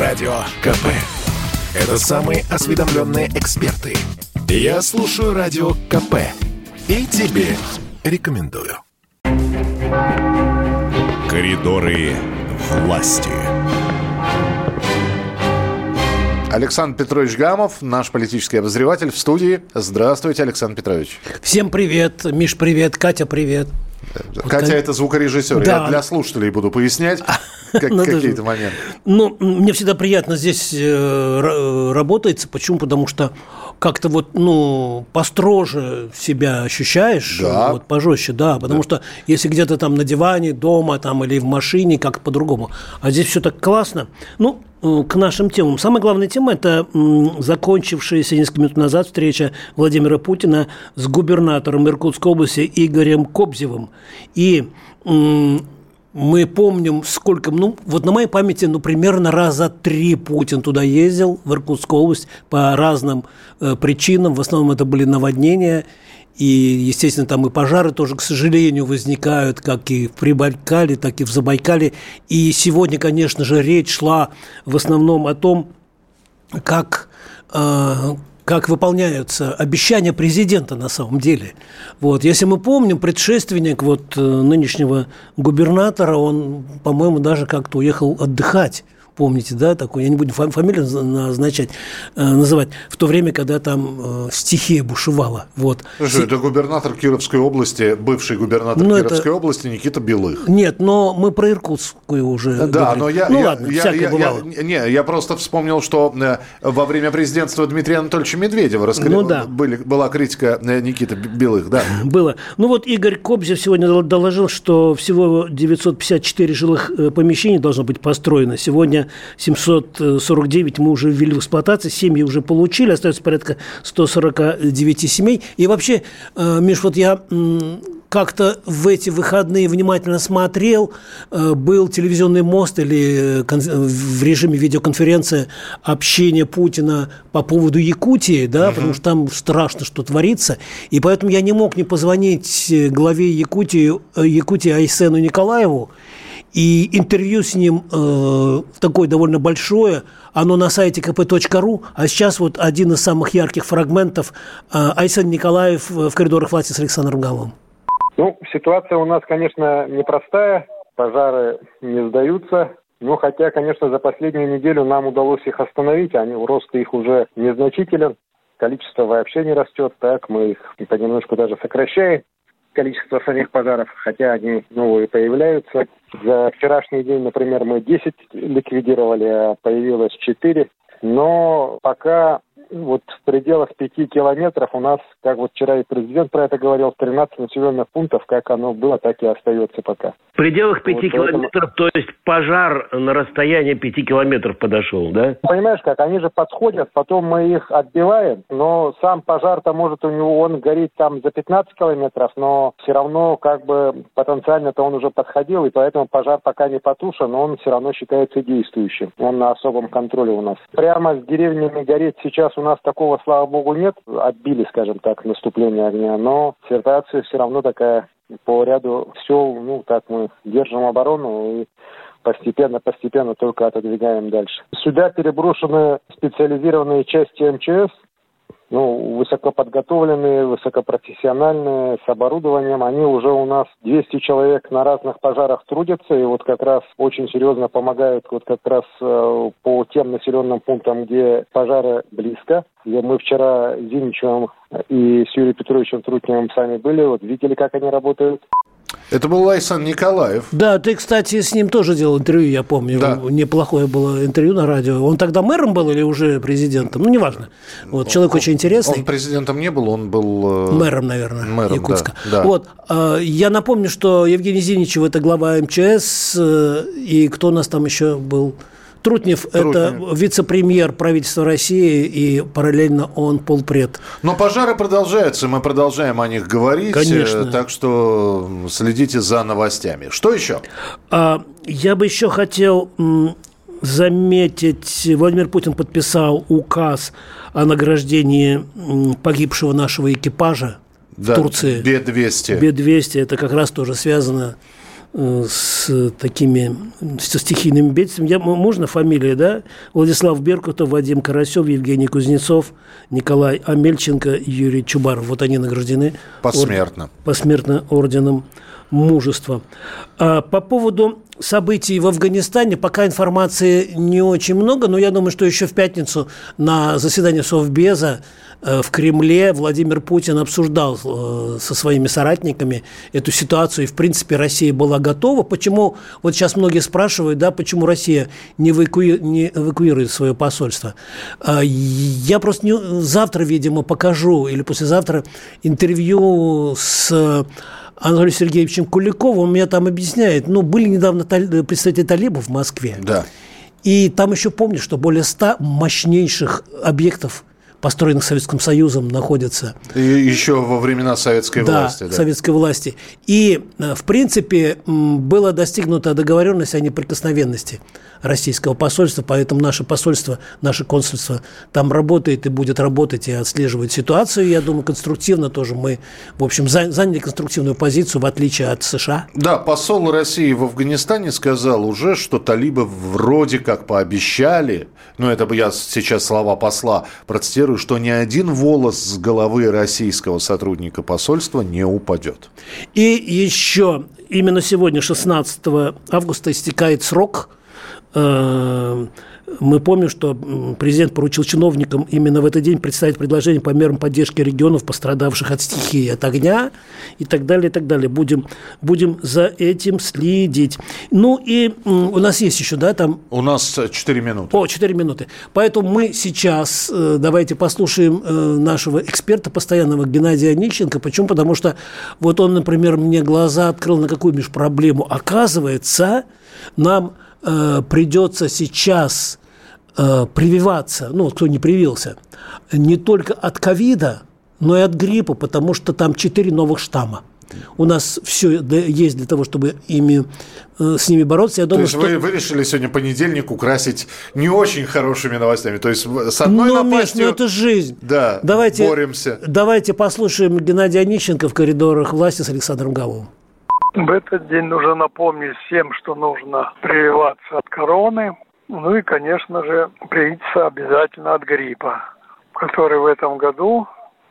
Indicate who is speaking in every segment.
Speaker 1: Радио КП. Это самые осведомленные эксперты. Я слушаю Радио КП. И тебе рекомендую. Коридоры власти.
Speaker 2: Александр Петрович Гамов, наш политический обозреватель в студии. Здравствуйте, Александр Петрович.
Speaker 3: Всем привет. Миш, привет. Катя, привет.
Speaker 2: Катя, это звукорежиссер. Да. Я для слушателей буду пояснять как, ну, какие-то моменты.
Speaker 3: Ну, мне всегда приятно здесь э, работается. Почему? Потому что как-то вот, ну, построже себя ощущаешь, да. вот пожестче, да, потому да. что если где-то там на диване, дома там или в машине, как по-другому, а здесь все так классно. Ну, к нашим темам. Самая главная тема – это закончившаяся несколько минут назад встреча Владимира Путина с губернатором Иркутской области Игорем Кобзевым. И мы помним, сколько, ну, вот на моей памяти, ну, примерно раза три Путин туда ездил, в Иркутскую область, по разным э, причинам. В основном это были наводнения. И, естественно, там и пожары тоже, к сожалению, возникают, как и в Прибайкале, так и в Забайкале. И сегодня, конечно же, речь шла в основном о том, как э, как выполняются обещания президента на самом деле. Вот. Если мы помним, предшественник вот э, нынешнего губернатора, он, по-моему, даже как-то уехал отдыхать помните, да, такой, я не буду фамилию назначать, э, называть, в то время, когда там э, стихия бушевала. Вот.
Speaker 2: Слушай, это губернатор Кировской области, бывший губернатор ну, Кировской это... области Никита Белых.
Speaker 3: Нет, но мы про Иркутскую уже
Speaker 2: Да, говорим. но я, ну, я, ладно, я, я, бывало. я, не, я просто вспомнил, что э, во время президентства Дмитрия Анатольевича Медведева раскри... ну, да. были, была критика Никиты Белых, да.
Speaker 3: Было. Ну вот Игорь Кобзев сегодня доложил, что всего 954 жилых помещений должно быть построено. Сегодня 749 мы уже ввели в эксплуатацию, семьи уже получили, остается порядка 149 семей. И вообще, э, Миш, вот я как-то в эти выходные внимательно смотрел, э, был телевизионный мост или э, в режиме видеоконференции общение Путина по поводу Якутии, да, угу. потому что там страшно, что творится, и поэтому я не мог не позвонить главе Якутии, Якутии Айсену Николаеву и интервью с ним э, такое довольно большое, оно на сайте kp.ru, а сейчас вот один из самых ярких фрагментов э, Айсен Николаев в коридорах власти с Александром Гамовым.
Speaker 4: Ну, ситуация у нас, конечно, непростая, пожары не сдаются, но хотя, конечно, за последнюю неделю нам удалось их остановить, они, рост их уже незначителен, количество вообще не растет, так мы их понемножку даже сокращаем количество самих пожаров, хотя они новые появляются. За вчерашний день, например, мы 10 ликвидировали, а появилось 4. Но пока вот в пределах пяти километров у нас, как вот вчера и президент про это говорил, 13 населенных пунктов, как оно было, так и остается пока.
Speaker 5: В пределах пяти вот километров, поэтому... то есть пожар на расстоянии пяти километров подошел, да?
Speaker 4: Понимаешь как, они же подходят, потом мы их отбиваем, но сам пожар-то может у него, он горит там за 15 километров, но все равно как бы потенциально-то он уже подходил, и поэтому пожар пока не потушен, но он все равно считается действующим. Он на особом контроле у нас. Прямо с деревнями гореть сейчас у нас такого, слава богу, нет. Отбили, скажем так, наступление огня. Но ситуация все равно такая по ряду все, ну, так мы держим оборону и постепенно-постепенно только отодвигаем дальше. Сюда переброшены специализированные части МЧС, ну, высокоподготовленные, высокопрофессиональные, с оборудованием. Они уже у нас 200 человек на разных пожарах трудятся, и вот как раз очень серьезно помогают вот как раз э, по тем населенным пунктам, где пожары близко. И мы вчера с Зиничевым и с Юрием Петровичем Трутневым сами были, вот видели, как они работают.
Speaker 2: Это был Лайсан Николаев.
Speaker 3: Да, ты, кстати, с ним тоже делал интервью, я помню. Да. Неплохое было интервью на радио. Он тогда мэром был или уже президентом? Ну, неважно. Вот, человек он, очень интересный.
Speaker 2: Он президентом не был, он был...
Speaker 3: Э, мэром, наверное,
Speaker 2: мэром,
Speaker 3: Якутска.
Speaker 2: Да, да.
Speaker 3: Вот, э, я напомню, что Евгений Зиничев – это глава МЧС, э, и кто у нас там еще был? Трутнев, Трутнев. это вице-премьер правительства России, и параллельно он полпред.
Speaker 2: Но пожары продолжаются, мы продолжаем о них говорить. Конечно. Так что следите за новостями. Что еще?
Speaker 3: А, я бы еще хотел заметить, Владимир Путин подписал указ о награждении погибшего нашего экипажа да, в Турции.
Speaker 2: Б-200.
Speaker 3: Б-200, это как раз тоже связано э, с такими со стихийными бедствиями. Я, можно фамилии, да? Владислав Беркутов, Вадим Карасев, Евгений Кузнецов, Николай Амельченко, Юрий Чубаров. Вот они награждены.
Speaker 2: Посмертно. Ор,
Speaker 3: посмертно орденом мужества. А по поводу событий в Афганистане пока информации не очень много, но я думаю, что еще в пятницу на заседании Совбеза э, в Кремле Владимир Путин обсуждал э, со своими соратниками эту ситуацию, и, в принципе, Россия была готова. Почему, вот сейчас многие спрашивают, да, почему Россия не, эвакуи, не эвакуирует свое посольство. А, я просто не, завтра, видимо, покажу, или послезавтра интервью с Анатолием Сергеевичем Куликовым, он меня там объясняет, ну, были недавно представители талибов в Москве.
Speaker 2: Да.
Speaker 3: И там еще помню, что более ста мощнейших объектов построенных Советским Союзом, находятся.
Speaker 2: И еще во времена советской
Speaker 3: да,
Speaker 2: власти.
Speaker 3: Да, советской власти. И, э, в принципе, была достигнута договоренность о неприкосновенности российского посольства, поэтому наше посольство, наше консульство там работает и будет работать и отслеживать ситуацию. Я думаю, конструктивно тоже мы, в общем, заняли конструктивную позицию, в отличие от США.
Speaker 2: Да, посол России в Афганистане сказал уже, что талибы вроде как пообещали, ну это бы я сейчас слова посла процитирую, что ни один волос с головы российского сотрудника посольства не упадет.
Speaker 3: И еще именно сегодня, 16 августа, истекает срок мы помним, что президент поручил чиновникам именно в этот день представить предложение по мерам поддержки регионов, пострадавших от стихии, от огня и так далее, и так далее. Будем, будем за этим следить. Ну и у нас есть еще, да, там...
Speaker 2: У нас 4 минуты.
Speaker 3: О, 4 минуты. Поэтому мы сейчас э, давайте послушаем э, нашего эксперта постоянного Геннадия Онищенко. Почему? Потому что вот он, например, мне глаза открыл на какую межпроблему. Оказывается, нам э, придется сейчас э, прививаться, ну, кто не привился, не только от ковида, но и от гриппа, потому что там четыре новых штамма. У нас все есть для того, чтобы ими, э, с ними бороться.
Speaker 2: Я думаю, то есть что... вы, вы решили сегодня понедельник украсить не очень хорошими новостями. То есть с одной
Speaker 3: ну,
Speaker 2: напастью...
Speaker 3: Миш, ну это жизнь.
Speaker 2: Да,
Speaker 3: давайте,
Speaker 2: боремся.
Speaker 3: Давайте послушаем Геннадия Онищенко в коридорах власти с Александром Гавовым.
Speaker 6: В этот день нужно напомнить всем, что нужно прививаться от короны, ну и, конечно же, привиться обязательно от гриппа, который в этом году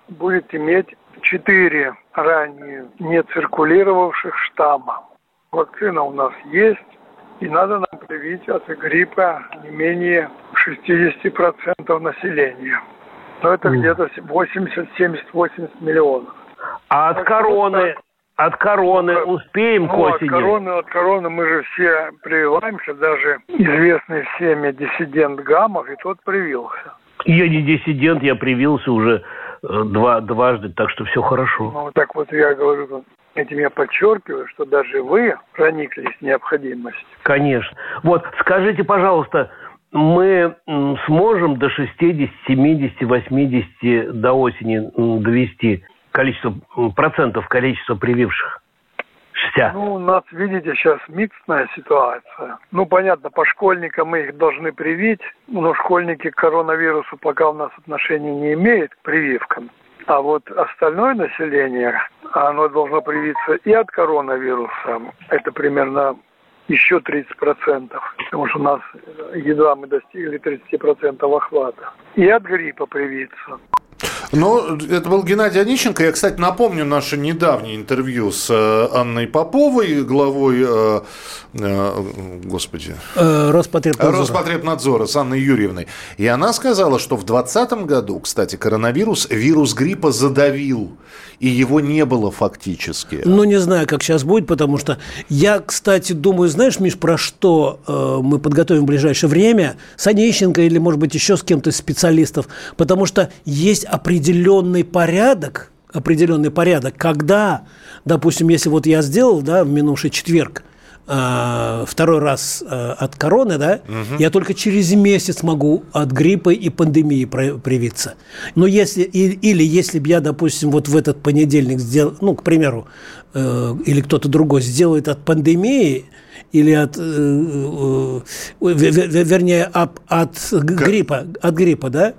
Speaker 6: будет иметь четыре ранее не циркулировавших штамма. Вакцина у нас есть, и надо нам привить от гриппа не менее 60% населения. Но это где-то 80, 70, 80 миллионов.
Speaker 5: А от короны, от короны ну, успеем ну, к осени?
Speaker 6: От короны, от короны мы же все прививаемся, даже известный всеми диссидент Гамов, и тот привился.
Speaker 5: Я не диссидент, я привился уже э, два, дважды, так что все хорошо.
Speaker 6: Ну, так вот я говорю, этим я подчеркиваю, что даже вы прониклись необходимостью.
Speaker 5: Конечно. Вот, скажите, пожалуйста, мы сможем до 60, 70, 80 до осени довести количество процентов количества прививших?
Speaker 6: Ну, у нас, видите, сейчас миксная ситуация. Ну, понятно, по школьникам мы их должны привить, но школьники к коронавирусу пока у нас отношения не имеют к прививкам. А вот остальное население, оно должно привиться и от коронавируса. Это примерно еще 30%, потому что у нас едва мы достигли 30% охвата. И от гриппа привиться.
Speaker 2: Ну, это был Геннадий Онищенко. Я, кстати, напомню наше недавнее интервью с э, Анной Поповой, главой, э, э, господи...
Speaker 3: Роспотребнадзора.
Speaker 2: Роспотребнадзора, с Анной Юрьевной. И она сказала, что в 2020 году, кстати, коронавирус, вирус гриппа задавил, и его не было фактически.
Speaker 3: Ну, не знаю, как сейчас будет, потому что я, кстати, думаю, знаешь, Миш, про что э, мы подготовим в ближайшее время? С Онищенко или, может быть, еще с кем-то из специалистов, потому что есть определенный порядок, определенный порядок, когда, допустим, если вот я сделал, да, в минувший четверг, э, второй раз э, от короны, да, угу. я только через месяц могу от гриппа и пандемии привиться. Но если, или если бы я, допустим, вот в этот понедельник сделал, ну, к примеру, э, или кто-то другой сделает от пандемии, или от, вернее, от, от гриппа, от гриппа, да,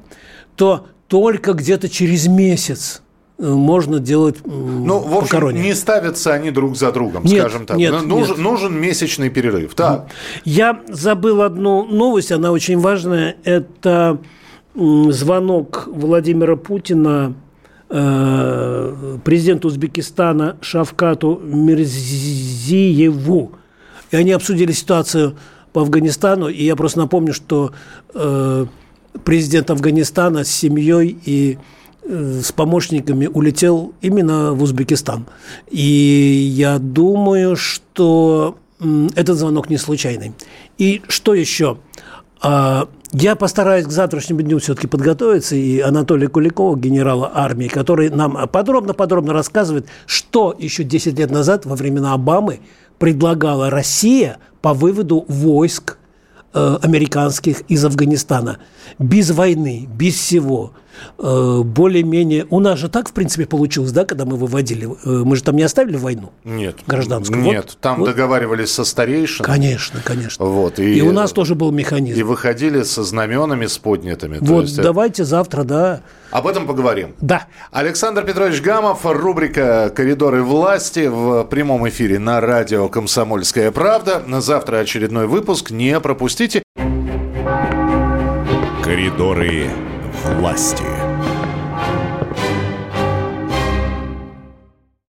Speaker 3: то только где-то через месяц можно делать
Speaker 2: Ну, в общем, не ставятся они друг за другом, нет, скажем так.
Speaker 3: Нет,
Speaker 2: нужен,
Speaker 3: нет.
Speaker 2: нужен месячный перерыв. Так.
Speaker 3: Я забыл одну новость, она очень важная. Это звонок Владимира Путина э, президенту Узбекистана Шавкату Мирзиеву. И они обсудили ситуацию по Афганистану. И я просто напомню, что э, президент Афганистана с семьей и э, с помощниками улетел именно в Узбекистан. И я думаю, что этот звонок не случайный. И что еще? А, я постараюсь к завтрашнему дню все-таки подготовиться, и Анатолий Куликов, генерала армии, который нам подробно-подробно рассказывает, что еще 10 лет назад, во времена Обамы, предлагала Россия по выводу войск американских из Афганистана. Без войны, без всего. Э, более-менее... У нас же так, в принципе, получилось, да, когда мы выводили? Э, мы же там не оставили войну?
Speaker 2: Нет.
Speaker 3: Гражданскую?
Speaker 2: Нет, вот, там вот. договаривались со старейшинами.
Speaker 3: Конечно, конечно.
Speaker 2: Вот,
Speaker 3: и, и у нас тоже был механизм.
Speaker 2: И выходили со знаменами, с поднятыми.
Speaker 3: Вот, есть, давайте завтра, да.
Speaker 2: Об этом поговорим.
Speaker 3: Да.
Speaker 2: Александр Петрович Гамов, рубрика «Коридоры власти» в прямом эфире на радио «Комсомольская правда». На завтра очередной выпуск. Не пропустите.
Speaker 1: Коридоры власти.